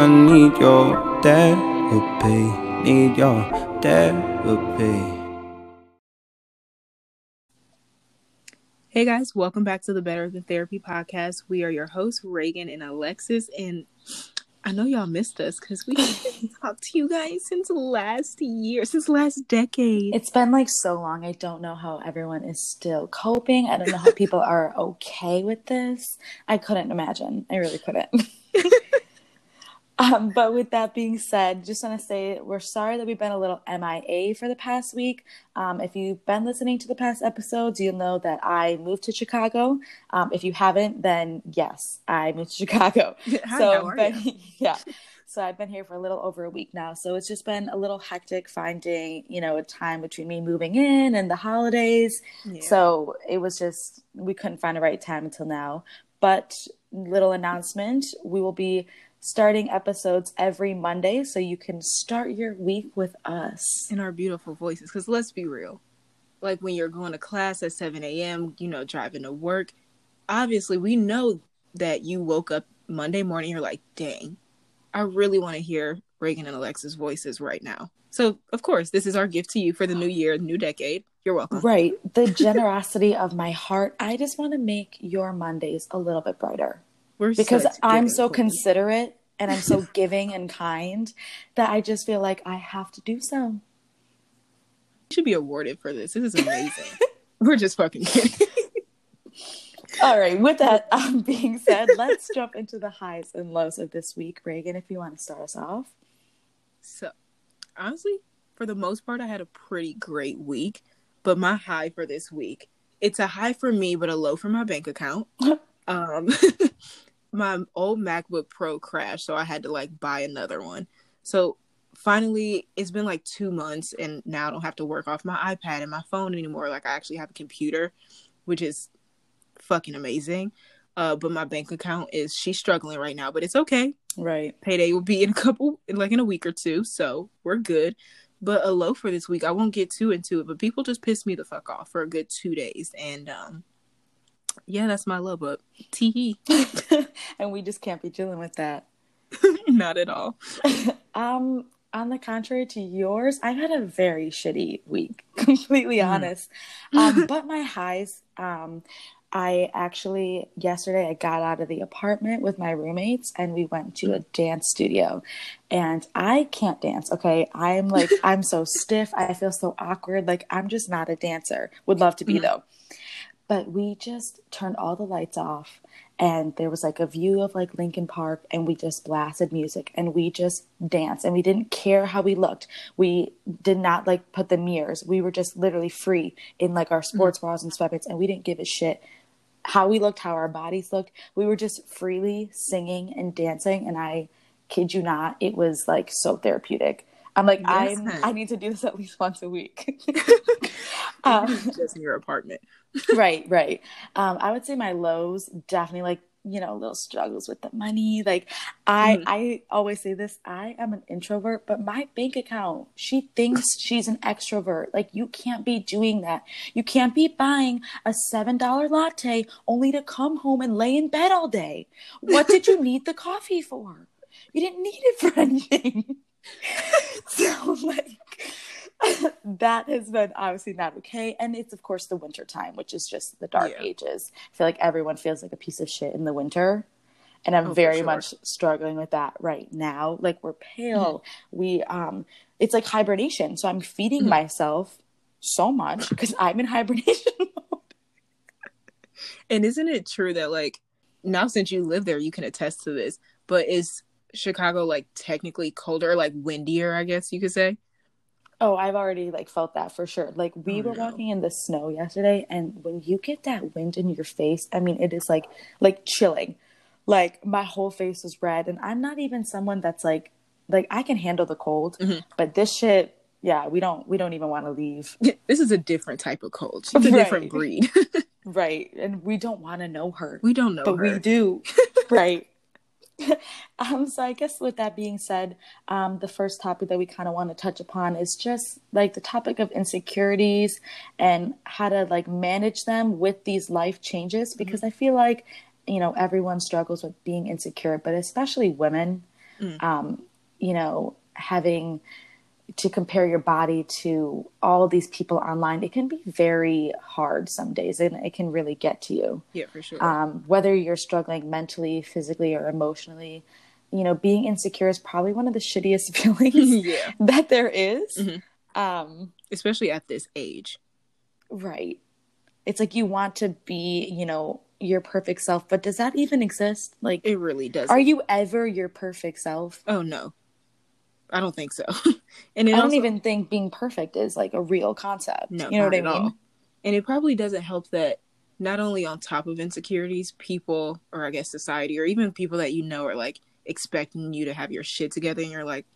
I need your therapy, need your therapy. Hey guys, welcome back to the Better Than Therapy podcast. We are your hosts, Reagan and Alexis, and I know y'all missed us because we haven't talked to you guys since last year, since last decade. It's been like so long. I don't know how everyone is still coping. I don't know how people are okay with this. I couldn't imagine. I really couldn't. Um, but with that being said, just want to say we're sorry that we've been a little MIA for the past week. Um, if you've been listening to the past episodes, you'll know that I moved to Chicago. Um, if you haven't, then yes, I moved to Chicago. Hi, so, how are been- you? yeah. So I've been here for a little over a week now. So it's just been a little hectic finding, you know, a time between me moving in and the holidays. Yeah. So it was just we couldn't find a right time until now. But little announcement, we will be starting episodes every Monday so you can start your week with us. in our beautiful voices, because let's be real. Like when you're going to class at 7 a.m., you know, driving to work, obviously we know that you woke up Monday morning, you're like, dang, I really want to hear Reagan and Alexis's voices right now. So, of course, this is our gift to you for the new year, new decade. You're welcome. Right. The generosity of my heart. I just want to make your Mondays a little bit brighter. We're because I'm so queens. considerate and I'm so giving and kind that I just feel like I have to do so. You should be awarded for this. This is amazing. We're just fucking kidding. All right, with that um, being said, let's jump into the highs and lows of this week. Reagan, if you want to start us off. So, honestly, for the most part, I had a pretty great week. But my high for this week, it's a high for me, but a low for my bank account. um, my old MacBook Pro crashed, so I had to like buy another one. So finally, it's been like two months, and now I don't have to work off my iPad and my phone anymore. Like I actually have a computer, which is fucking amazing. Uh, but my bank account is she's struggling right now, but it's okay Right. payday will be in a couple like in a week or two so we're good but a low for this week i won't get too into it but people just pissed me the fuck off for a good two days and um yeah that's my love up. tee and we just can't be dealing with that. not at all Um, on the contrary to yours, I've had a very shitty week, completely Mm. honest. Um, but my highs, um, I actually yesterday I got out of the apartment with my roommates and we went to a dance studio. And I can't dance, okay? I'm like I'm so stiff. I feel so awkward. Like I'm just not a dancer. Would love to be Mhm. though. But we just turned all the lights off and there was like a view of like Lincoln Park and we just blasted music and we just danced and we didn't care how we looked. We did not like put the mirrors. We were just literally free in like our sports mm. bras and sweatpants and we didn't give a shit how we looked, how our bodies looked. We were just freely singing and dancing and I kid you not, it was like so therapeutic. I'm like, Yes. I'm I need to do this at least once a week. um, just in your apartment. Right right. Um i would say my lows definitely like you know little struggles with the money. Like i Mhm. i always say this i am an introvert but my bank account she thinks she's an extrovert. Like you can't be doing that. You can't be buying a seven dollar latte only to come home and lay in bed all day. What did you need the coffee for? You didn't need it for anything so like that has been obviously not okay and it's of course the winter time which is just the dark Yeah. ages i feel like everyone feels like a piece of shit in the winter and i'm Oh, very sure. much struggling with that right now like we're pale Mm-hmm. we um it's like hibernation so i'm feeding Mhm. myself so much because i'm in hibernation mode and isn't it true that like now since you live there you can attest to this but is chicago like technically colder like windier i guess you could say Oh, I've already like felt that for sure. Like we Oh, were no. walking in the snow yesterday and when you get that wind in your face, I mean it is like like chilling. Like my whole face is red and I'm not even someone that's like like I can handle the cold, Mhm. but this shit, yeah, we don't we don't even want to leave. this is a different type of cold it's a Right. different breed Right. And we don't want to know her. we don't know but her. we do. right. um, so I guess with that being said, um, the first topic that we kind of want to touch upon is just like the topic of insecurities and how to like manage them with these life changes because I feel like you know everyone struggles with being insecure, but especially women. Mm. Um, you know, having to compare your body to all these people online, it can be very hard some days and it can really get to you. Yeah, for sure. Um, whether you're struggling mentally, physically, or emotionally, you know, being insecure is probably one of the shittiest feelings yeah. that there is. Mhm. Um, Especially at this age. right. It's like you want to be, you know, your perfect self, but does that even exist? Like, It really does. are you ever your perfect self? oh no. I don't think so. and I don't also- even think being perfect is like a real concept. No, you know what I mean? all. And it probably doesn't help that not only on top of insecurities, people, or I guess society, or even people that you know are like expecting you to have your shit together, and you're like,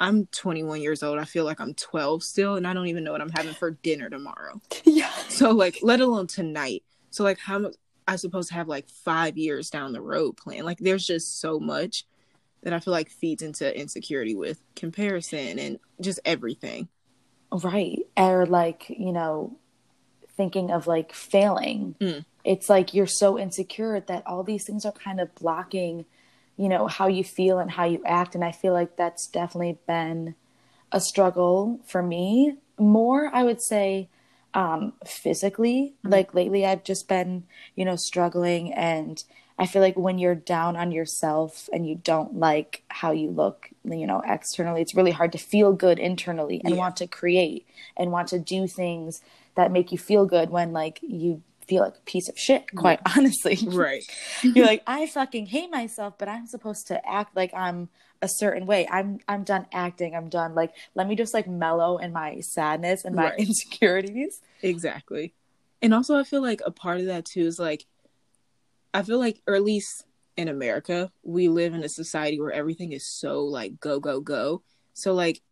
I'm 21 years old. I feel like I'm 12 still, and I don't even know what I'm having for dinner tomorrow. yeah. So, like, let alone tonight. So, like, how much I supposed to have like five years down the road plan? Like, there's just so much that I feel like feeds into insecurity with comparison and just everything. Right. Or like, you know, thinking of like failing. Mm. It's like you're so insecure that all these things are kind of blocking, you know, how you feel and how you act. And I feel like that's definitely been a struggle for me. More, I would say, um, physically. Mhm. Like lately, I've just been, you know, struggling. And I feel like when you're down on yourself and you don't like how you look, you know, externally, it's really hard to feel good internally and Yeah. want to create and want to do things that make you feel good when like you feel like a piece of shit, quite honestly. Right. You're like, I fucking hate myself, but I'm supposed to act like I'm a certain way. I'm I'm done acting. I'm done. Like, let me just like mellow in my sadness and my Right. insecurities. Exactly. And also, I feel like a part of that too is like, I feel like, or at least in America, we live in a society where everything is so like go, go, go. So, like,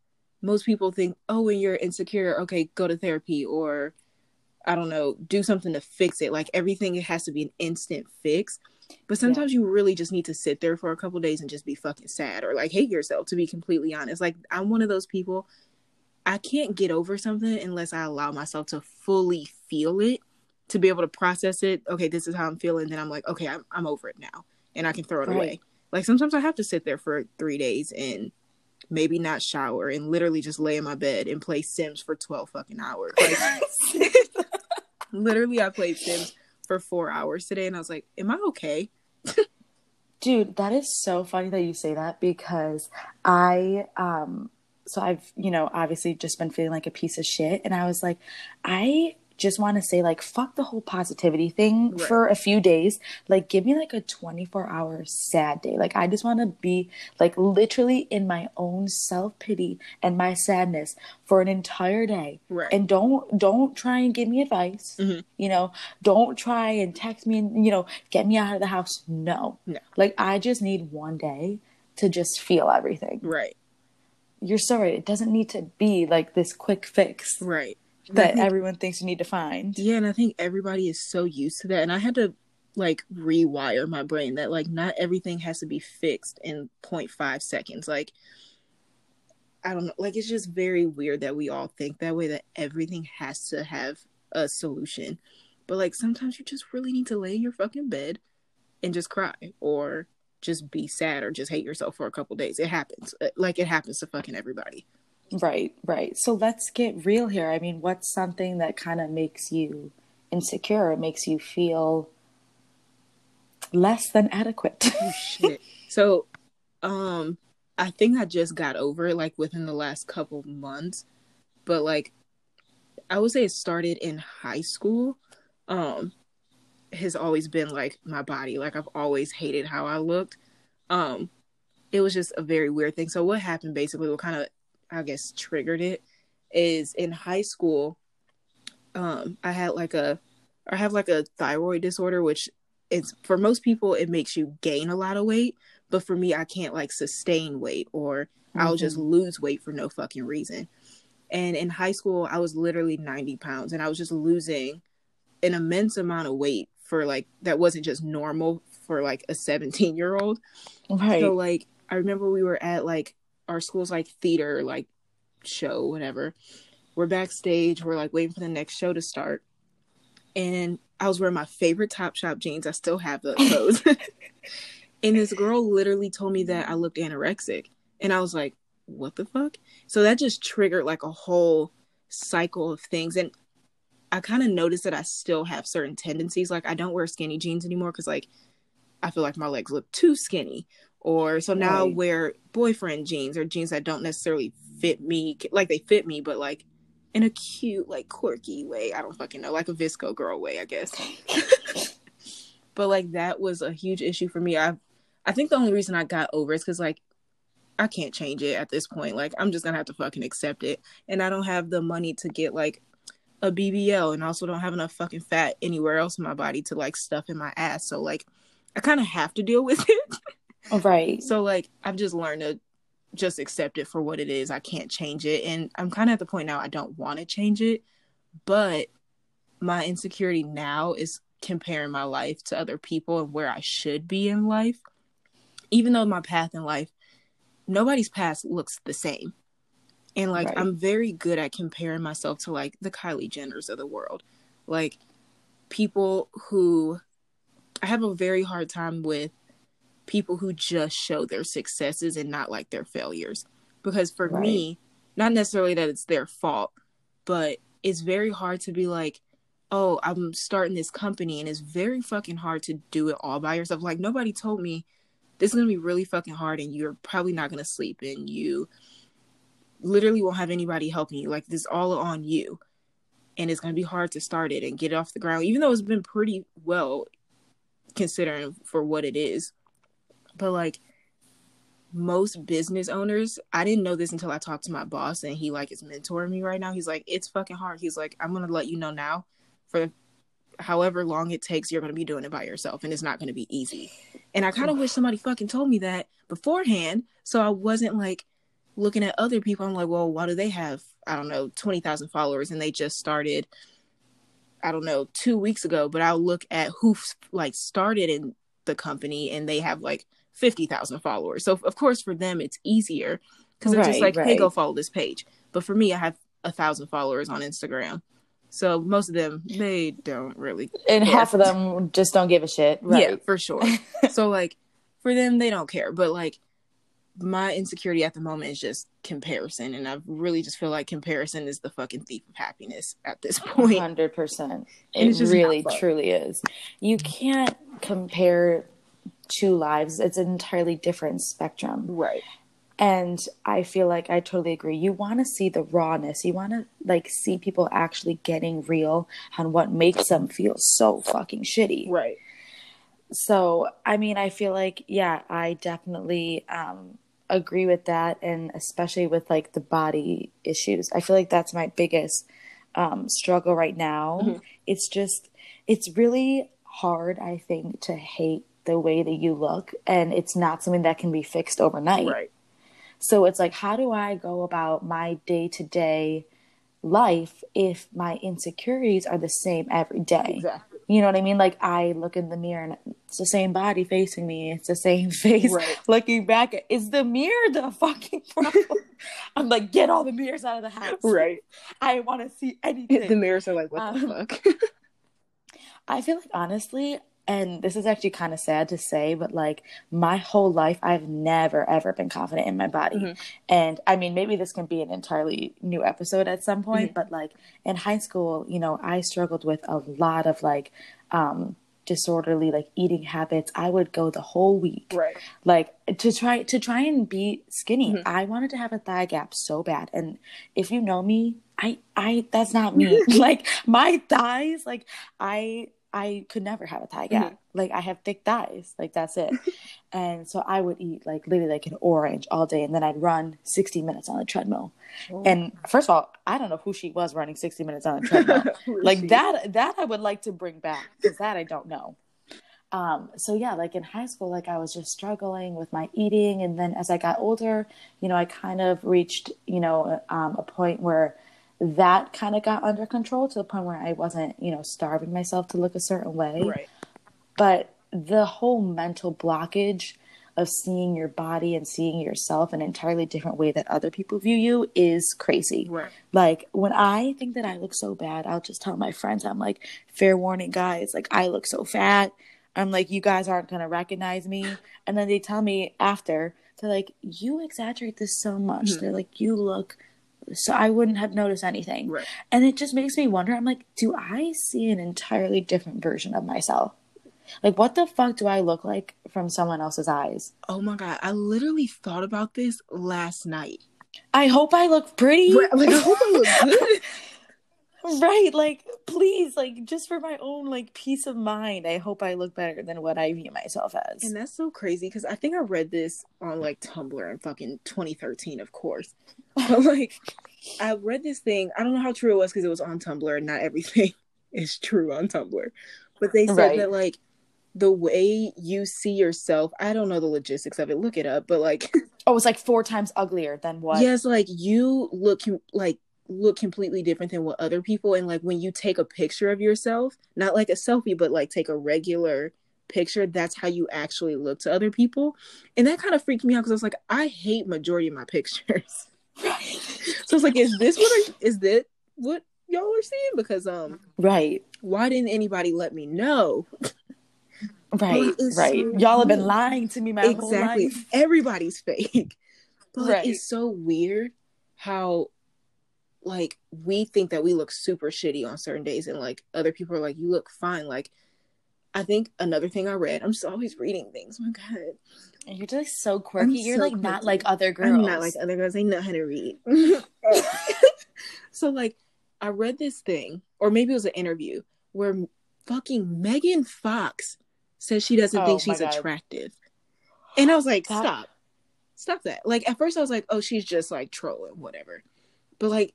most people think, oh, when you're insecure, okay, go to therapy or I don't know, do something to fix it. Like, everything it has to be an instant fix. But sometimes you really just need to sit there for a couple days and just be fucking sad or like hate yourself, to be completely honest. Like, I'm one of those people I can't get over something unless I allow myself to fully feel it, to be able to process it. Okay, this is how I'm feeling. Then I'm like, okay, I'm, I'm over it now, and I can throw it Right. away. Like sometimes I have to sit there for three days and maybe not shower and literally just lay in my bed and play Sims for twelve fucking hours. Like literally, I played Sims for four hours today, and I was like, am I okay? Dude, that is so funny that you say that because I um so I've, you know, obviously just been feeling like a piece of shit and I was like I just want to say like fuck the whole positivity thing Right. for a few days. Like give me like a 24-hour sad day. Like I just want to be like literally in my own self-pity and my sadness for an entire day. Right. And don't don't try and give me advice. Mhm. You know, don't try and text me and you know, get me out of the house. No. No. Like I just need one day to just feel everything. right, You're sorry, it doesn't need to be like this quick fix right. That everyone thinks you need to find. Yeah, and I think everybody is so used to that. And I had to like rewire my brain that like not everything has to be fixed in 0.5 seconds. Like I don't know, like it's just very weird that we all think that way that everything has to have a solution. But like sometimes you just really need to lay in your fucking bed and just cry or just be sad or just hate yourself for a couple days. It happens. Uh, Like it happens to fucking everybody. Right, right. So let's get real here. I mean, what's something that kind of makes you insecure? It makes you feel less than adequate. Oh shit. So, um, I think I just got over it like within the last couple months, but like, I would say it started in high school. Um, has always been like my body. Like I've always hated how I looked. Um, it was just a very weird thing. So what happened basically? What kind of I guess triggered it is in high school. Um, I had like a, I have like a thyroid disorder, which it's for most people it makes you gain a lot of weight but for me i can't like sustain weight or i'll just lose weight for no fucking reason and in high school i was literally 90 pounds and i was just losing an immense amount of weight for like that wasn't just normal for like a 17 year old right. so like I remember we were at like our school's like theater like show whatever. We're backstage. We're like waiting for the next show to start, and I was wearing my favorite Topshop jeans. I still have those. And this girl literally told me that I looked anorexic. And I was like, what the fuck? So that just triggered like a whole cycle of things. And I kind of noticed that I still have certain tendencies. Like I don't wear skinny jeans anymore because like I feel like my legs look too skinny. Or so now right. Wear boyfriend jeans or jeans that don't necessarily fit me. Like they fit me, but like in a cute, like quirky way. I don't fucking know, like a VSCO girl way, I guess. but like that was a huge issue for me. I I think the only reason I got over is because like I can't change it at this point. Like I'm just gonna have to fucking accept it. And I don't have the money to get like a BBL and also don't have enough fucking fat anywhere else in my body to like stuff in my ass. So like I kind of have to deal with it. Oh, right. So like I've just learned to just accept it for what it is. I can't change it. And I'm kind of at the point now I don't want to change it. But my insecurity now is comparing my life to other people and where I should be in life. Even though my path in life, nobody's path looks the same. And like right. I'm very good at comparing myself to like the Kylie Jenners of the world. Like people who I have a very hard time with people who just show their successes and not like their failures. Because for right. me, not necessarily that it's their fault, but it's very hard to be like, oh, I'm starting this company and it's very fucking hard to do it all by yourself. Like nobody told me this is gonna be really fucking hard and you're probably not gonna sleep and you literally won't have anybody helping you. Like this all on you. And it's gonna be hard to start it and get it off the ground, even though it's been pretty well considering for what it is. But like most business owners, I didn't know this until I talked to my boss and he like is mentoring me right now. He's like, it's fucking hard. He's like, I'm gonna let you know now for however long it takes, you're gonna be doing it by yourself and it's not gonna be easy. And I kind of wish somebody fucking told me that beforehand so I wasn't like looking at other people. I'm like, well, why do they have, I don't know, 20,000 followers and they just started, I don't know, two weeks ago. But I'll look at who like started in the company and they have like 50,000 followers. So, of course, for them, it's easier because they're right, just like, right. hey, go follow this page. But for me, I have a thousand followers on Instagram. So most of them, they don't really. And care. half of them just don't give a shit. Right? Yeah, for sure. so, like, for them, they don't care. But, like, my insecurity at the moment is just comparison and i really just feel like comparison is the fucking thief of happiness at this point 100% it really truly is you can't compare two lives it's an entirely different spectrum. Right. And i feel like i totally agree. You want to see the rawness. You want to like see people actually getting real on what makes them feel so fucking shitty. Right. So i mean i feel like yeah i definitely um agree with that. And especially with like the body issues. I feel like that's my biggest um, struggle right now. Mm-hmm. it's just it's really hard i think to hate the way that you look and it's not something that can be fixed overnight right so it's like how do i go about my day-to-day life if my insecurities are the same every day exactly you know what I mean? Like I look in the mirror and it's the same body facing me. It's the same face right. looking back. At, is the mirror the fucking problem? I'm like, get all the mirrors out of the house. Right. I want to see anything. The mirrors are like, what um, the fuck? I feel like honestly, and this is actually kind of sad to say, but like my whole life, I've never ever been confident in my body. Mm-hmm. And I mean, maybe this can be an entirely new episode at some point, mm-hmm. but like in high school, you know, I struggled with a lot of like, um, disorderly like eating habits i would go the whole week right like to try to try and be skinny mm-hmm. i wanted to have a thigh gap so bad and if you know me i i that's not me like my thighs like i I could never have a thigh gap. Mm-hmm. Like I have thick thighs. Like that's it. and so I would eat like literally like an orange all day and then I'd run 60 minutes on the treadmill. Oh. And first of all, I don't know who she was running 60 minutes on the treadmill. like she? that that I would like to bring back cuz that I don't know. Um, so yeah, like in high school, like I was just struggling with my eating, and then as I got older, you know, I kind of reached, you know, um, a point where that kind of got under control to the point where I wasn't, you know, starving myself to look a certain way. Right. But the whole mental blockage of seeing your body and seeing yourself an entirely different way that other people view you is crazy. Right. Like when I think that I look so bad, I'll just tell my friends, I'm like, fair warning, guys, like I look so fat. I'm like, you guys aren't gonna recognize me. And then they tell me after, they're like, you exaggerate this so much. Mhm. They're like, you look so I wouldn't have noticed anything. Right. And it just makes me wonder, I'm like, do I see an entirely different version of myself? Like what the fuck do I look like from someone else's eyes? Oh my god, I literally thought about this last night. I hope I look pretty. Like, I hope I look good. Right like please like just for my own like peace of mind i hope i look better than what i view myself as And that's so crazy because I think I read this on like Tumblr in fucking 2013, of course. But like, I read this thing. I don't know how true it was because it was on Tumblr, and not everything is true on Tumblr. But they said Right. that like the way you see yourself, I don't know the logistics of it. Look it up. But like, oh it's like four times uglier than what yes, like you look like look completely different than what other people. And like when you take a picture of yourself, not like a selfie, but like take a regular picture that's how you actually look to other people. And that kind of freaked me out because i was like i hate majority of my pictures. So it's like is this what I, is that what y'all are seeing? Because um right. why didn't anybody let me know? Right right. so y'all have been lying to me my whole exactly. life. Everybody's fake. But Right. it's so weird how like we think that we look super shitty on certain days and like other people are like you look fine like i think another thing i read i'm just always reading things my god And you're just so quirky you're so like not like other girls I'm not like other girls. They know how to read. so like, I read this thing, or maybe it was an interview where fucking Megan Fox says she doesn't Oh think she's attractive, and I was like, That- stop, stop that. Like at first I was like, oh, she's just like trolling, whatever. But like,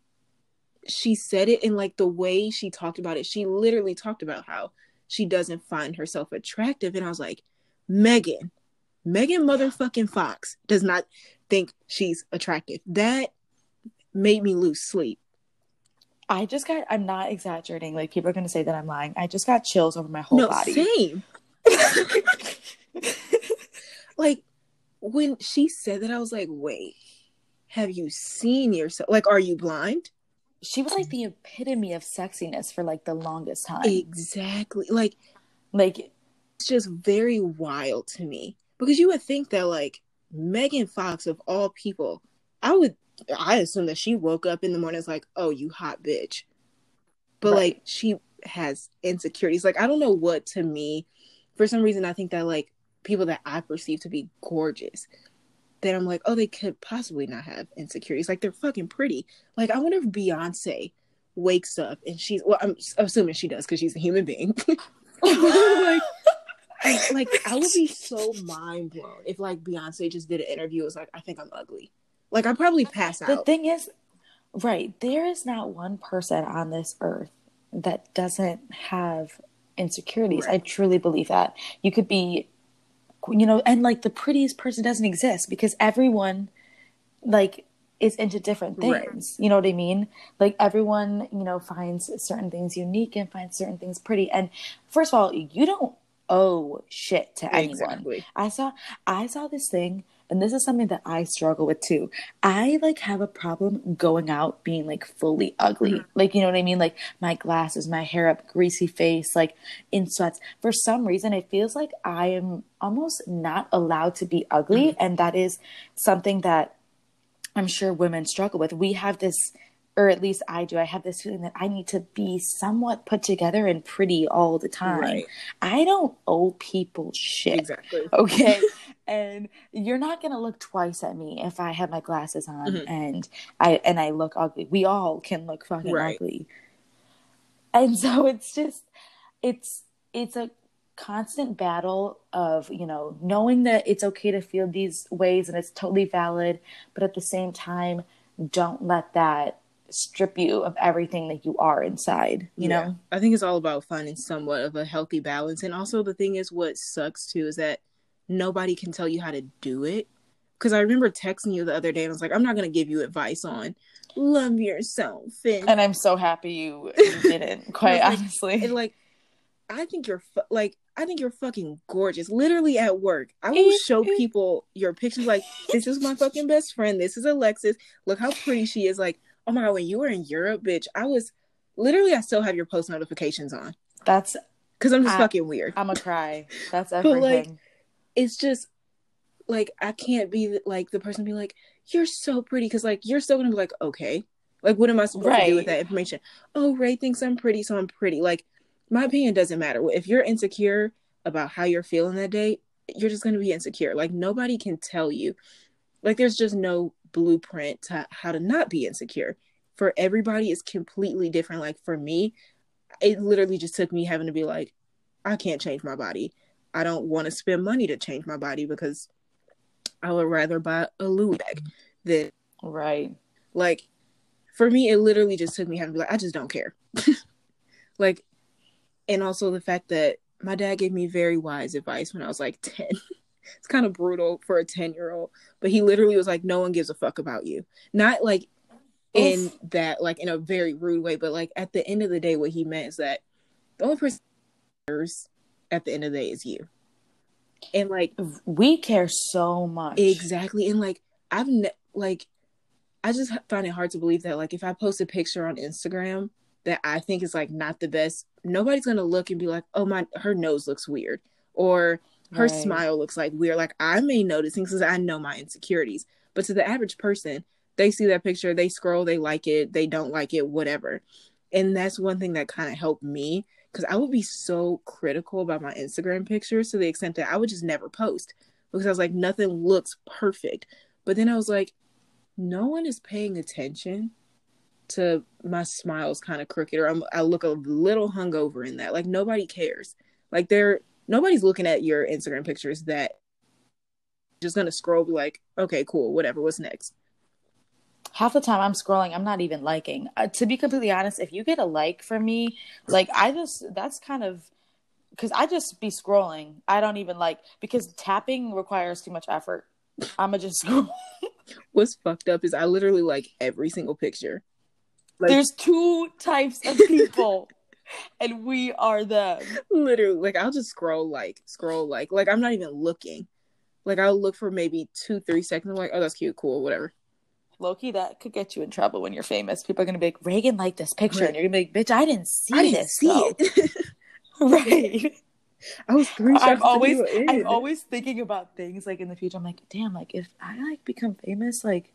she said it in like the way she talked about it. She literally talked about how she doesn't find herself attractive, and I was like, Megan. Megan motherfucking Fox does not think she's attractive. That made me lose sleep. i just got i'm not exaggerating like people are gonna say that i'm lying i just got chills over my whole no, body same. like when she said that, I was like, wait, have you seen yourself? Like, are you blind? She was like the epitome of sexiness for like the longest time Exactly. Like, like it's just very wild to me because you would think that like Megan Fox of all people, I would I assume that she woke up in the morning was like, "Oh, you hot bitch," but Right. like she has insecurities. Like I don't know what to me, for some reason, I think that like people that I perceive to be gorgeous. That I'm like, oh, they could possibly not have insecurities. Like they're fucking pretty. Like I wonder if Beyonce wakes up and she's well, I'm assuming she does because she's a human being. like, I, like I would be so mind blown if like Beyonce just did an interview. It was like, I think I'm ugly. Like I'd probably pass out. The thing is, right, there is not one person on this earth that doesn't have insecurities. I truly believe that. You could be, you know, and like the prettiest person doesn't exist because everyone, like, is into different Right. things. You know what I mean? Like everyone, you know, finds certain things unique and finds certain things pretty. And first of all, you don't owe shit to anyone. exactly. I saw I saw this thing and this is something that I struggle with too. I like have a problem going out being like fully ugly. Mhm. Like you know what I mean? Like my glasses, my hair up, greasy face, like in sweats. For some reason it feels like I am almost not allowed to be ugly and that is something that I'm sure women struggle with. We have this or at least I do. I have this feeling that I need to be somewhat put together and pretty all the time. Right. I don't owe people shit. Exactly. Okay. and you're not gonna look twice at me if I have my glasses on Mhm. and I and I look ugly. We all can look fucking Right. ugly. And so it's just it's it's a constant battle of, you know, knowing that it's okay to feel these ways and it's totally valid, but at the same time, don't let that strip you of everything that you are inside, you Yeah. know? I think it's all about finding somewhat of a healthy balance. And also, the thing is, what sucks too is that nobody can tell you how to do it. Because I remember texting you the other day and I was like, I'm not going to give you advice on love yourself. And, And I'm so happy you, you didn't, quite honestly. and like, I think you're fu- like, I think you're fucking gorgeous. Literally at work, I will show people your pictures. Like, this is my fucking best friend. This is Alexis. Look how pretty she is. Like, oh my god, when you were in Europe, bitch, I was literally. I still have your post notifications on. That's because I'm just I- fucking weird. I'm gonna cry. That's But, everything. like, it's just like I can't be like the person be like, "You're so pretty," because like you're still gonna be like, "Okay." Like, what am I supposed to do with that information? Oh, Ray thinks I'm pretty, so I'm pretty. Like, my opinion doesn't matter. If you're insecure about how you're feeling that day, you're just gonna be insecure. Like, nobody can tell you. Like, there's just no blueprint to how to not be insecure. For everybody, it's completely different. Like, for me, it literally just took me having to be like, I can't change my body. I don't want to spend money to change my body because I would rather buy a Louis bag mm-hmm. than right. like for me it literally just took me having to be like, I just don't care. like and also the fact that my dad gave me very wise advice when I was like 10. It's kind of brutal for a 10 year old, but he literally was like, No one gives a fuck about you. Not like in Oof. that like in a very rude way, but like at the end of the day, what he meant is that the only person at the end of the day is you. And like We care so much. exactly, and like I've ne- like I just find it hard to believe that like if I post a picture on Instagram that I think is like not the best, nobody's gonna look and be like, oh my, her nose looks weird, or her Right. smile looks like weird. Like I may notice things because I know my insecurities, but to the average person, they see that picture, they scroll, they like it, they don't like it, whatever. And that's one thing that kind of helped me because I would be so critical about my Instagram pictures to the extent that I would just never post because I was like, nothing looks perfect. But then I was like, no one is paying attention to my smile's kind of crooked or I'm, I look a little hungover in that. Like nobody cares. Like they're nobody's looking at your Instagram pictures that just gonna scroll be like, okay, cool, whatever, what's next? half the time I'm scrolling, I'm not even liking. Uh, to be completely honest, if you get a like from me, like I just that's kind of because I just be scrolling. I don't even like because tapping requires too much effort. I'ma just scroll. What's fucked up is I literally like every single picture. Like There's two types of people, and we are them. literally like I'll just scroll like scroll like like I'm not even looking. Like I'll look for maybe two, three seconds. I'm like, oh that's cute, cool, whatever. Lowkey, that could get you in trouble when you're famous. People are gonna be like, Reagan liked this picture, Right. and you're gonna be like, bitch, I didn't see I didn't this. see though." it. right. I was three I'm always. I'm always thinking about things like in the future. I'm like, damn, like if I like become famous, like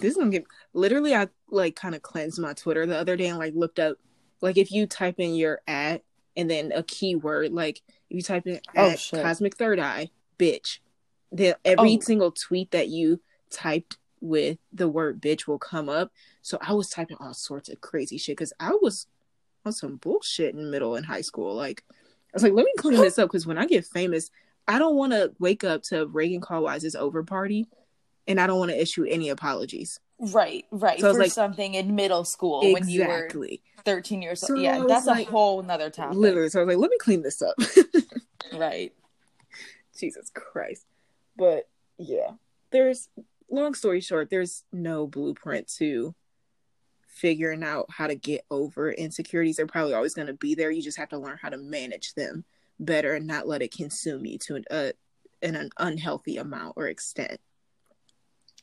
this is gonna get literally I like kind of cleansed my Twitter the other day and like looked up like if you type in your at and then a keyword, like if you type in Oh, at shit. cosmic third eye, bitch. Then every Oh. single tweet that you typed with the word bitch will come up. So I was typing all sorts of crazy shit because I was on some bullshit in middle and high school. Like I was like, let me clean this up because when I get famous, I don't want to wake up to Reagan Callwise's over party, and I don't want to issue any apologies. Right, right So for like- something in middle school when you were 13 years old. Yeah, that's like- a whole nother topic. Literally. So I was like, let me clean this up. Right. Jesus Christ. But yeah, there's long story short, there's no blueprint to figuring out how to get over insecurities. They're probably always going to be there. You just have to learn how to manage them better and not let it consume you to an, uh, an unhealthy amount or extent.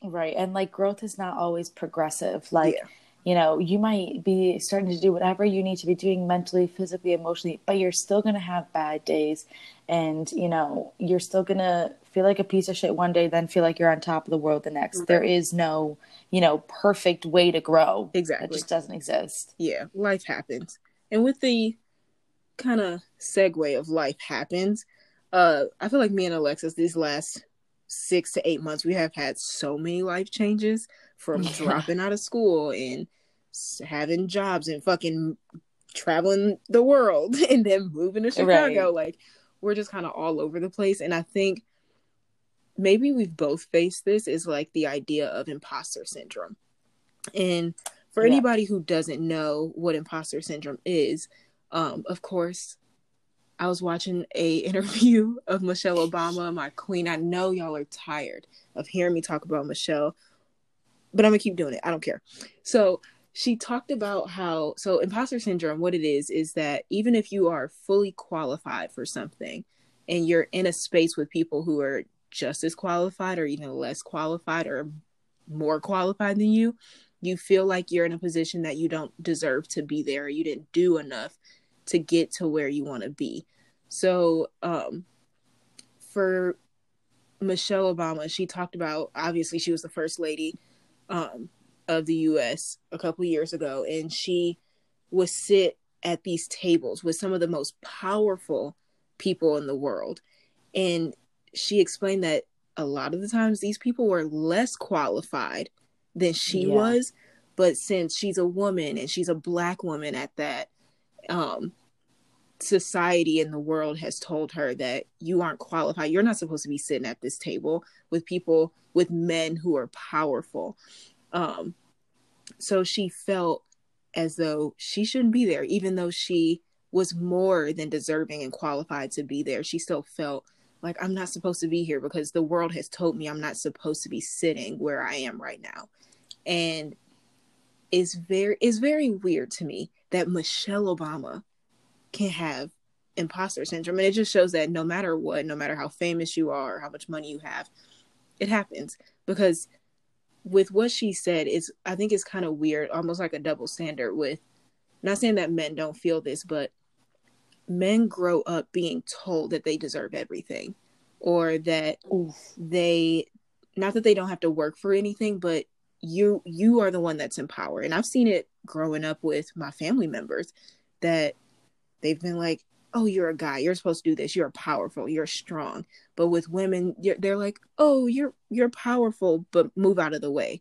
Right. And like growth is not always progressive. Like, Yeah. you know, you might be starting to do whatever you need to be doing mentally, physically, emotionally, but you're still going to have bad days. And, you know, you're still going to feel like a piece of shit one day, then feel like you're on top of the world the next. Right. There is no, you know, perfect way to grow. Exactly. It just doesn't exist. yeah, life happens. And with the kind of segue of life happens, uh, I feel like me and Alexis these last six to eight months we have had so many life changes from Yeah. dropping out of school and having jobs and fucking traveling the world and then moving to Chicago. Right. Like we're just kind of all over the place. And I think maybe we've both faced this is like the idea of imposter syndrome. And for Yeah. anybody who doesn't know what imposter syndrome is, um, of course, I was watching a interview of Michelle Obama, my queen. I know y'all are tired of hearing me talk about Michelle, but I'm gonna keep doing it. I don't care. So she talked about how so imposter syndrome, what it is, is that even if you are fully qualified for something and you're in a space with people who are just as qualified or even less qualified or more qualified than you, you feel like you're in a position that you don't deserve to be there. You didn't do enough to get to where you want to be. So, um, for Michelle Obama, she talked about obviously she was the first lady um, of the U.S. a couple years ago, and she would sit at these tables with some of the most powerful people in the world, and she explained that a lot of the times these people were less qualified than she yeah. was, but since she's a woman and she's a black woman at that, um, society in the world has told her that you aren't qualified. You're not supposed to be sitting at this table with people with men who are powerful. Um, so she felt as though she shouldn't be there, even though she was more than deserving and qualified to be there. She still felt like I'm not supposed to be here because the world has told me I'm not supposed to be sitting where I am right now. And it's very it's very weird to me that Michelle Obama can have imposter syndrome. And it just shows that no matter what, no matter how famous you are, how much money you have, it happens. Because with what she said, is I think it's kind of weird, almost like a double standard with not saying that men don't feel this, but men grow up being told that they deserve everything or that Oof. they not that they don't have to work for anything, but you you are the one that's in power. And I've seen it growing up with my family members that they've been like oh you're a guy. You're supposed to do this. You're powerful. You're strong. But with women they're like oh you're you're powerful but move out of the way.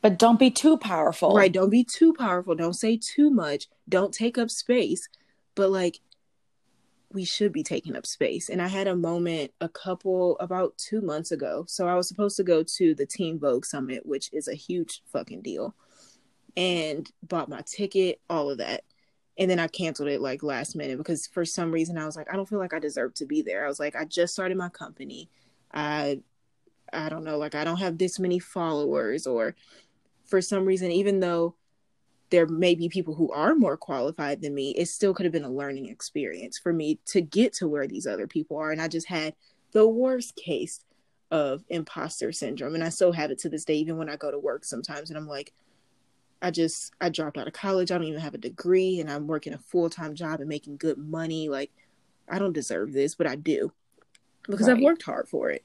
But don't be too powerful. Right. Don't be too powerful. Don't say too much. Don't take up space. But like we should be taking up space. And i had a moment a couple about two months ago. So i was supposed to go to the teen vogue summit which is a huge fucking deal and bought my ticket all of that and then I canceled it like last minute because for some reason I was like, I don't feel like I deserve to be there. I was like, I just started my company. I I don't know, like I don't have this many followers or for some reason, even though there may be people who are more qualified than me, it still could have been a learning experience for me to get to where these other people are. And I just had the worst case of imposter syndrome. And I still have it to this day, even when I go to work sometimes and I'm like, I just I dropped out of college. I don't even have a degree and I'm working a full-time job and making good money. Like I don't deserve this, but I do. Because right. I've worked hard for it.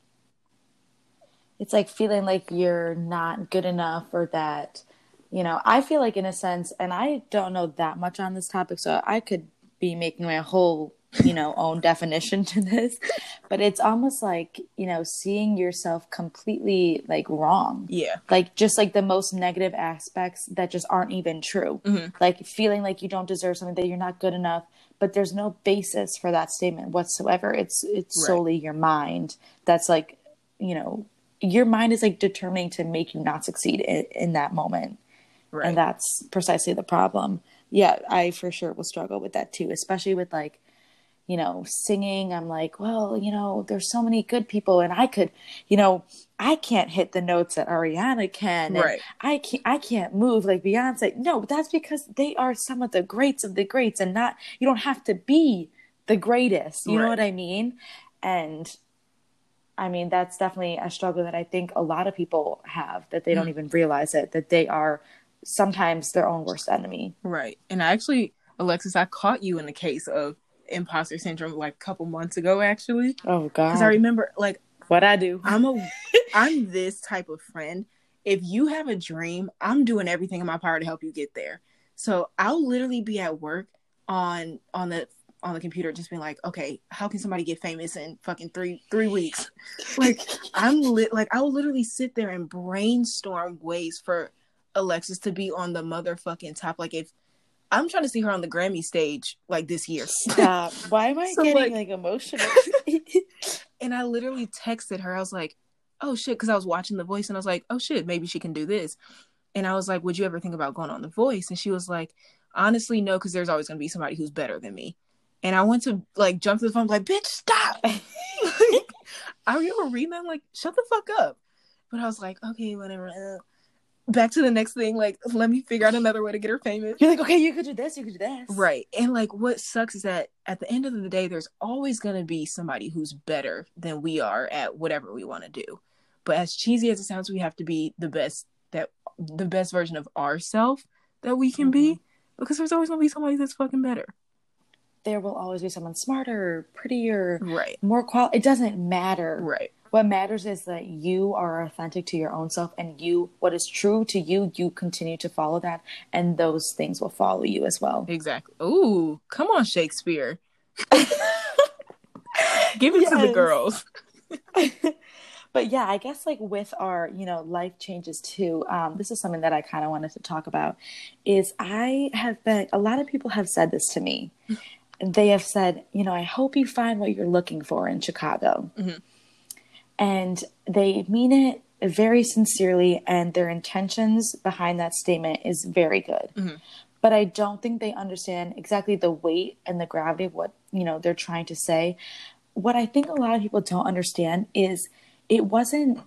It's like feeling like you're not good enough or that you know, I feel like in a sense and I don't know that much on this topic so I could be making my whole you know own definition to this but it's almost like you know seeing yourself completely like wrong yeah like just like the most negative aspects that just aren't even true mm-hmm. like feeling like you don't deserve something that you're not good enough but there's no basis for that statement whatsoever it's it's right. solely your mind that's like you know your mind is like determining to make you not succeed in, in that moment right. and that's precisely the problem yeah i for sure will struggle with that too especially with like you know, singing. I'm like, well, you know, there's so many good people, and I could, you know, I can't hit the notes that Ariana can. right. I can't. I can't move like Beyonce. No, but that's because they are some of the greats of the greats, and not. You don't have to be the greatest. You right. know what I mean? And I mean, that's definitely a struggle that I think a lot of people have that they mm. don't even realize it, that they are sometimes their own worst enemy. Right. And I actually, Alexis, I caught you in the case of imposter syndrome like a couple months ago actually. Oh god. Cuz I remember like what I do. I'm a I'm this type of friend. If you have a dream, I'm doing everything in my power to help you get there. So I'll literally be at work on on the on the computer just being like, okay, how can somebody get famous in fucking three three weeks? like I'm lit like I will literally sit there and brainstorm ways for Alexis to be on the motherfucking top. Like if I'm trying to see her on the Grammy stage like this year. Stop. Why am I so, getting like, like emotional? and I literally texted her. I was like, oh shit, because I was watching The Voice and I was like, oh shit, maybe she can do this. And I was like, would you ever think about going on The Voice? And she was like, honestly, no, because there's always going to be somebody who's better than me. And I went to like jump to the phone, like, bitch, stop. I remember reading that, like, shut the fuck up. But I was like, okay, whatever back to the next thing like let me figure out another way to get her famous you're like okay you could do this you could do this right and like what sucks is that at the end of the day there's always going to be somebody who's better than we are at whatever we want to do but as cheesy as it sounds we have to be the best that the best version of ourselves that we can mm-hmm. be because there's always going to be somebody that's fucking better there will always be someone smarter, prettier, Right. more qual. It doesn't matter. Right. What matters is that you are authentic to your own self, and you, what is true to you, you continue to follow that, and those things will follow you as well. Exactly. Ooh, come on, Shakespeare. Give it to the girls. but yeah, I guess like with our, you know, life changes too. Um, this is something that I kind of wanted to talk about. Is I have been a lot of people have said this to me. They have said, you know, I hope you find what you're looking for in Chicago, Mhm. And they mean it very sincerely, and their intentions behind that statement is very good. Mhm. But I don't think they understand exactly the weight and the gravity of what you know they're trying to say what I think a lot of people don't understand is it wasn't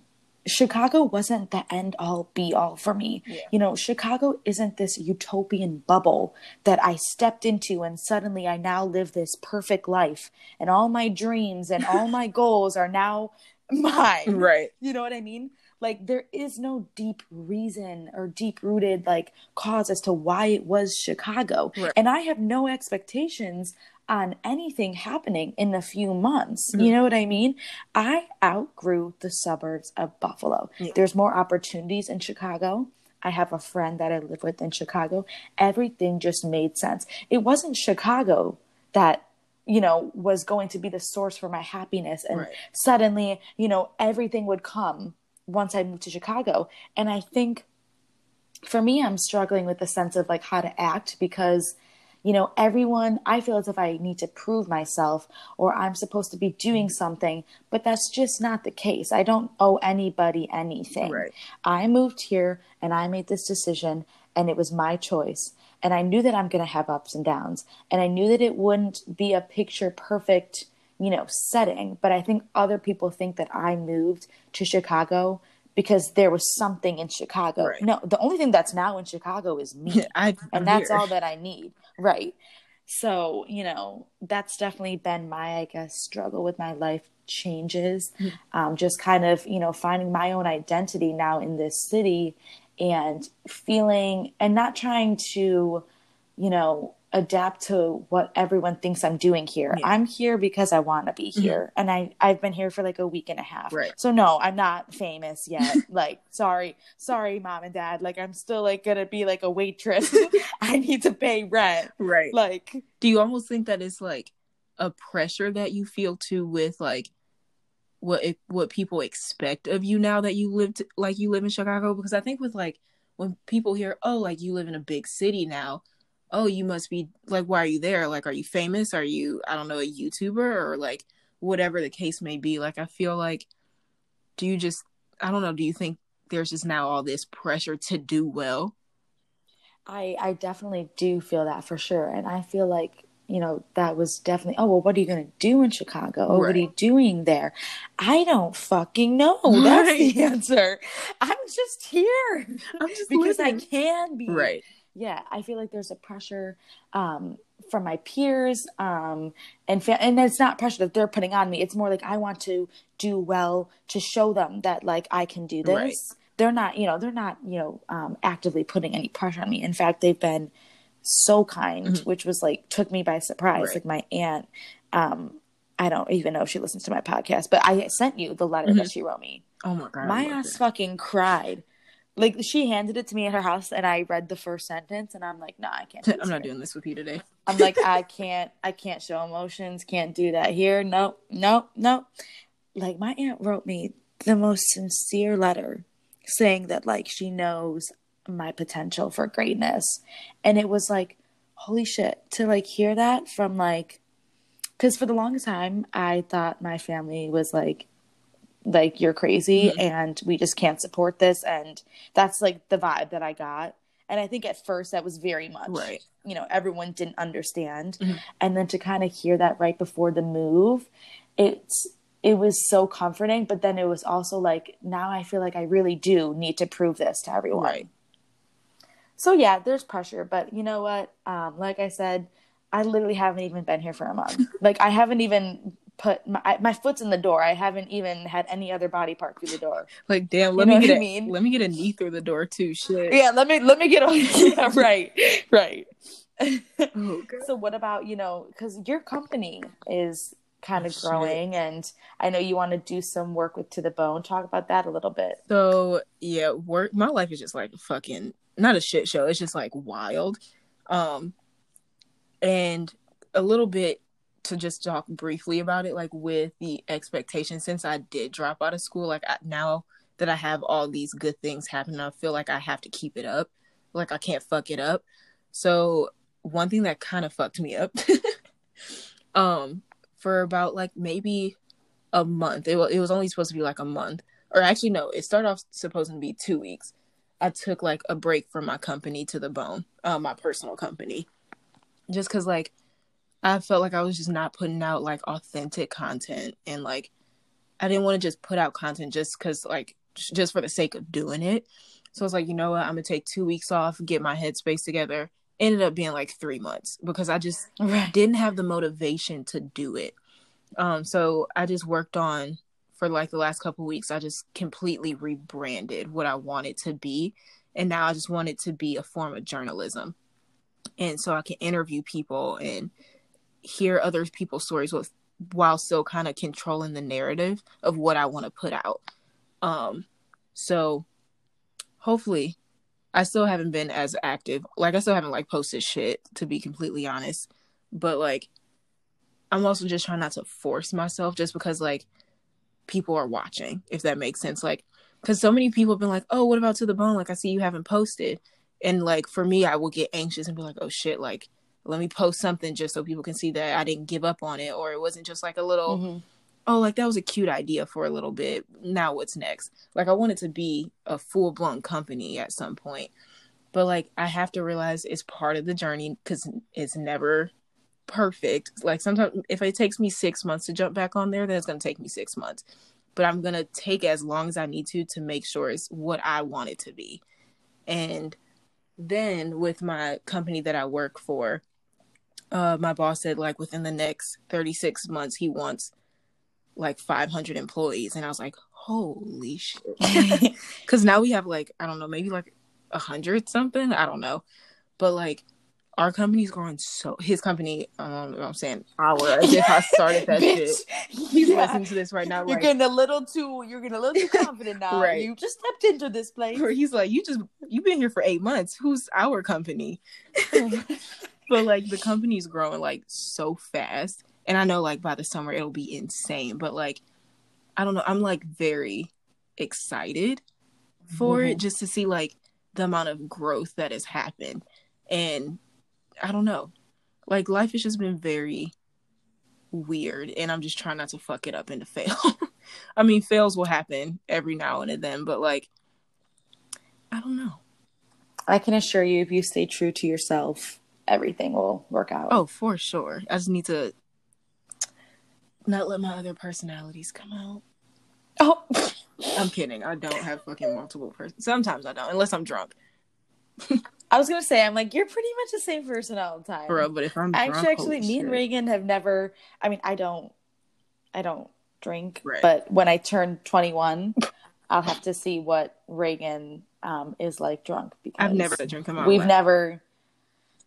Chicago wasn't the end all be all for me. Yeah. You know, Chicago isn't this utopian bubble that I stepped into and suddenly I now live this perfect life and all my dreams and all my goals are now mine. Right. You know what I mean? Like there is no deep reason or deep rooted like cause as to why it was Chicago. Right. And I have no expectations on anything happening in a few months. Mm-hmm. You know what I mean? I outgrew the suburbs of Buffalo. Yeah. There's more opportunities in Chicago. I have a friend that I live with in Chicago. Everything just made sense. It wasn't Chicago that you know was going to be the source for my happiness. And Right. suddenly you know everything would come once i moved to chicago. And i think for me i'm struggling with the sense of like how to act because you know everyone i feel as if i need to prove myself or i'm supposed to be doing mm-hmm. something but that's just not the case. I don't owe anybody anything. Right. i moved here and i made this decision and it was my choice and i knew that i'm going to have ups and downs and i knew that it wouldn't be a picture perfect you know setting but i think other people think that i moved to chicago because there was something in chicago Right. no the only thing that's now in chicago is me I, and that's here. all that I need. Right. So, you know, that's definitely been my, I guess, struggle with my life changes. Um, just kind of, you know, finding my own identity now in this city and feeling and not trying to, you know, adapt to what everyone thinks I'm doing here. Yeah. I'm here because I want to be mm-hmm. here. And I, I've been here for like a week and a half. Right. So no, I'm not famous yet. like, sorry, sorry, mom and dad. Like, I'm still like gonna be like a waitress. I need to pay rent. Right. Like, do you almost think that it's like a pressure that you feel too with like what it, what people expect of you now that you lived like you live in Chicago? Because I think with like when people hear oh like you live in a big city now oh you must be like why are you there? Like are you famous? Are you I don't know a YouTuber? Or like whatever the case may be like I feel like do you just I don't know do you think there's just now all this pressure to do well? I, I definitely do feel that for sure. And I feel like, you know, that was definitely, oh, well, what are you going to do in Chicago? Oh, what are you doing there? I don't fucking know. That's Right. the answer. I'm just here I'm just because I can be. right yeah i feel like there's a pressure um from my peers um and fa- and it's not pressure that they're putting on me it's more like i want to do well to show them that like i can do this Right. they're not you know they're not you know um actively putting any pressure on me in fact they've been so kind Mhm. which was like took me by surprise Right. like my aunt um i don't even know if she listens to my podcast but i sent you the letter that Mhm. she wrote me oh my god my ass that. fucking cried. Like she handed it to me at her house, and I read the first sentence, and I'm like, "No, I can't." Do this I'm not here." doing this with you today. I'm like, I can't. I can't show emotions. Can't do that here. No, no, no. Like my aunt wrote me the most sincere letter, saying that like she knows my potential for greatness, and it was like, holy shit, to like hear that from like, because for the longest time I thought my family was like like you're crazy Mhm. and we just can't support this and that's like the vibe that i got and i think at first that was very much Right. you know everyone didn't understand Mhm. and then to kind of hear that right before the move it's it was so comforting but then it was also like now i feel like i really do need to prove this to everyone Right. So yeah there's pressure but you know what um like i said i literally haven't even been here for a month like i haven't even put my, I- my foot's in the door i haven't even had any other body part through the door Like damn, You let know me get I a mean? let me get a knee through the door too. Shit. yeah let me let me get on yeah right right Oh, so what about you know because your company is kind of Oh, shit. growing and i know you want to do some work with to the bone talk about that a little bit So yeah, work. My life is just like fucking not a shit show. It's just like wild. Um, and a little bit to just talk briefly about it, like with the expectation. Since I did drop out of school, like I, now that I have all these good things happening, I feel like I have to keep it up. Like I can't fuck it up. So one thing that kind of fucked me up, um, for about like maybe a month. It was it was only supposed to be like a month or actually no it started off supposed to be two weeks i took like a break from my company to the bone uh, my personal company. Just because like i felt like i was just not putting out like authentic content and like i didn't want to just put out content just because like just for the sake of doing it. So i was like you know what? I'm gonna take two weeks off get my headspace together. Ended up being like three months because i just right. didn't have the motivation to do it. Um, so I just worked on for like the last couple weeks. I just completely rebranded what I wanted to be, and now I just want it to be a form of journalism, and so I can interview people and hear other people's stories with while still kind of controlling the narrative of what I want to put out. Um, so hopefully, I still haven't been as active. Like I still haven't like posted shit to be completely honest, but like I'm also just trying not to force myself just because like people are watching, if that makes sense. Like, because so many people have been like, "Oh, what about to the bone?" Like, I see you haven't posted, and like for me, I will get anxious and be like, "Oh shit!" Like, let me post something just so people can see that I didn't give up on it, or it wasn't just like a little, Mhm. "Oh, like that was a cute idea for a little bit." Now what's next? Like, I want it to be a full blown company at some point, but like I have to realize it's part of the journey because it's never perfect. Like sometimes if it takes me six months to jump back on there, then it's gonna take me six months. But I'm gonna take as long as I need to to make sure it's what I want it to be. And then with my company that I work for, uh, my boss said like within the next 36 months he wants like 500 employees, and I was like, holy shit! Because now we have like I don't know, maybe like a hundred something. I don't know, but like our company's growing so. His company, um, I'm saying our as if I started that shit. He's Yeah. listening to this right now, You're right? getting a little too. You're getting a little too confident now. Right. You just stepped into this place. Where he's like, you just you've been here for eight months. Who's our company? but like the company's growing like so fast, and I know like by the summer it'll be insane. But like, I don't know. I'm like very excited for it just to see like the amount of growth that has happened, and I don't know. Like life has just been very weird, and I'm just trying not to fuck it up and to fail. I mean, fails will happen every now and then, but like, I don't know. I can assure you, if you stay true to yourself, everything will work out. Oh, for sure. I just need to not let my other personalities come out. oh. I'm kidding. I don't have fucking multiple persons. Sometimes I don't, unless I'm drunk, I was gonna say, I'm like, you're pretty much the same person all the time. bro. But if I'm drunk, actually, actually, holy me and. Reagan have never. I mean, I don't, I don't drink, Right. but when I turn 21, I'll have to see what Reagan um, is like drunk because I've never a drink we've life. never.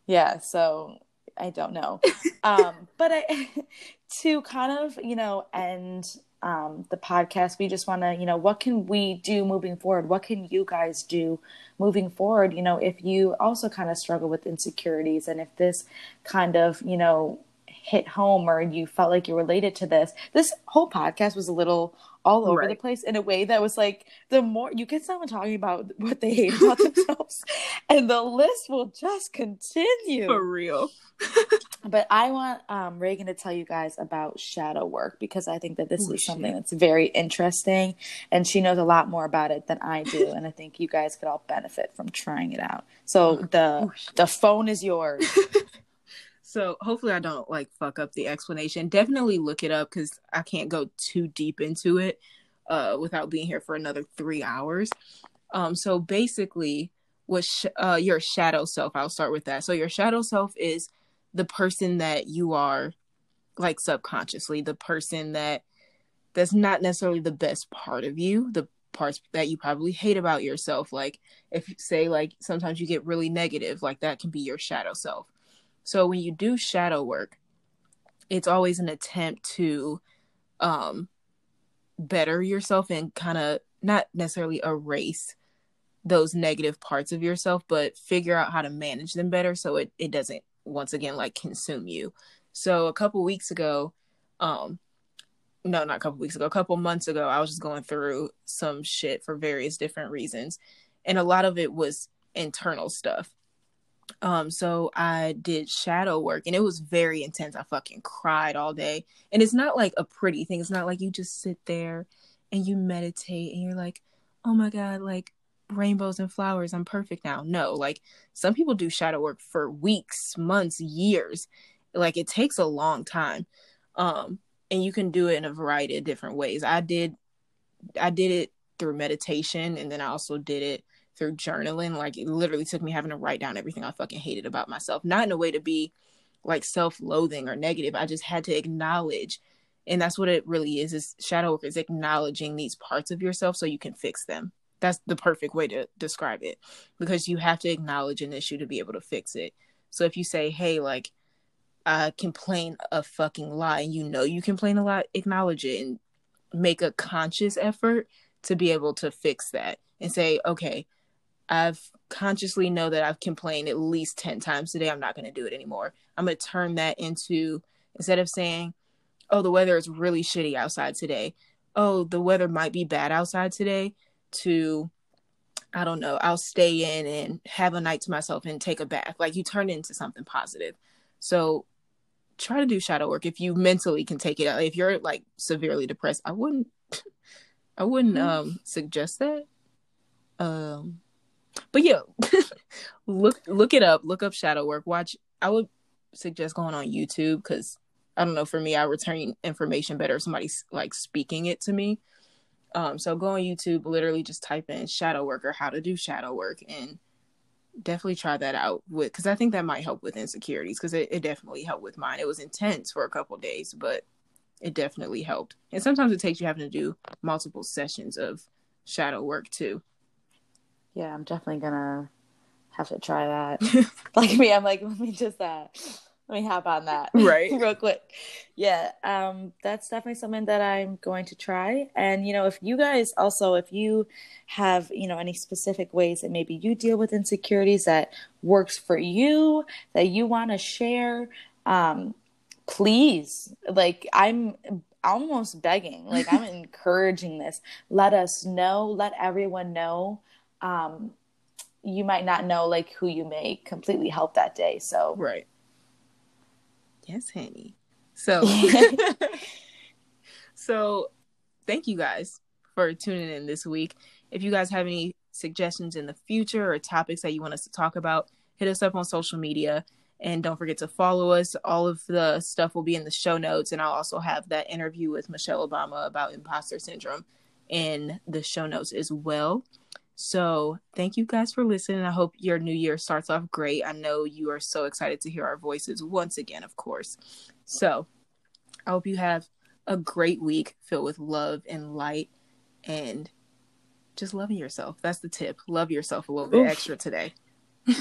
Yeah, so I don't know, um, but I to kind of you know end um, the podcast. We just want to you know what can we do moving forward? What can you guys do moving forward? You know, if you also kind of struggle with insecurities, and if this kind of you know hit home or you felt like you related to this this whole podcast was a little all over the place in a way that was like the more you get someone talking about what they hate about themselves and the list will just continue for real. but I want um, Reagan to tell you guys about shadow work because I think that this Oh, is something that's very interesting, and she knows a lot more about it than I do, and I think you guys could all benefit from trying it out. So the Oh, the phone is yours. So hopefully I don't like fuck up the explanation. Definitely look it up because I can't go too deep into it uh, without being here for another three hours. Um, so basically, what sh- uh, your shadow self? I'll start with that. So your shadow self is the person that you are, like subconsciously, the person that that's not necessarily the best part of you. The parts that you probably hate about yourself. Like if say like sometimes you get really negative, like that can be your shadow self So when you do shadow work, it's always an attempt to um better yourself and kind of not necessarily erase those negative parts of yourself, but figure out how to manage them better so it, it doesn't once again like consume you. So a couple weeks ago, um no, not a couple weeks ago, a couple months ago, I was just going through some shit for various different reasons. And a lot of it was internal stuff. Um, so I did shadow work and it was very intense. I fucking cried all day. And it's not like a pretty thing. It's not like you just sit there and you meditate and you're like, oh my God, like rainbows and flowers, I'm perfect now. No, like some people do shadow work for weeks, months, years. Like it takes a long time. Um, and you can do it in a variety of different ways. I did I did it through meditation and then I also did it through journaling. Like it literally took me having to write down everything I fucking hated about myself. Not in a way to be like self-loathing or negative. I just had to acknowledge and that's what it really is is shadow work is acknowledging these parts of yourself so you can fix them that's the perfect way to describe it because you have to acknowledge an issue to be able to fix it so if you say hey like I complain a fucking lot and you know you complain a lot, acknowledge it and make a conscious effort to be able to fix that and say, okay, I've consciously know that I've complained at least 10 times today. I'm not going to do it anymore. I'm going to turn that into, instead of saying, oh, the weather is really shitty outside today. Oh, the weather might be bad outside today, to, I don't know, I'll stay in and have a night to myself and take a bath. Like you turn it into something positive. So try to do shadow work if you mentally can take it out. If you're like severely depressed, I wouldn't I wouldn't mm-hmm. um suggest that. Um but yeah, look look it up, look up shadow work. Watch I would suggest going on YouTube cuz I don't know, for me I return information better if somebody's like speaking it to me. Um so go on YouTube, literally just type in shadow work or how to do shadow work and definitely try that out with because I think that might help with insecurities because it, it definitely helped with mine. It was intense for a couple days, but it definitely helped. And sometimes it takes you having to do multiple sessions of shadow work too. Yeah, I'm definitely gonna have to try that. like me, I'm like, let me just uh let me hop on that right. real quick. Yeah um that's definitely something that i'm going to try. And you know if you guys also if you have you know any specific ways that maybe you deal with insecurities that works for you that you want to share um please like i'm almost begging like i'm encouraging this. Let us know let everyone know um you might not know like who you may completely help that day so right Yes, honey. So, so thank you guys for tuning in this week. If you guys have any suggestions in the future or topics that you want us to talk about, hit us up on social media. And don't forget to follow us. All of the stuff will be in the show notes. And I'll also have that interview with Michelle Obama about imposter syndrome in the show notes as well. So, thank you guys for listening. I hope your new year starts off great. I know you are so excited to hear our voices once again, of course. So, I hope you have a great week filled with love and light and just loving yourself. That's the tip. Love yourself a little bit Oof. extra today.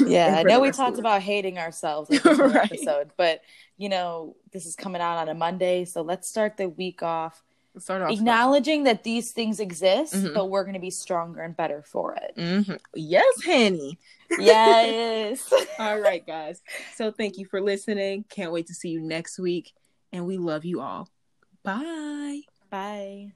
Yeah, I know we talked about hating ourselves in this right. episode, but you know, this is coming out on a Monday, so let's start the week off start off acknowledging that these things exist, mm-hmm. but we're going to be stronger and better for it. Mm-hmm. Yes, Henny. Yes. all right, guys. So thank you for listening. Can't wait to see you next week, and we love you all. Bye. Bye.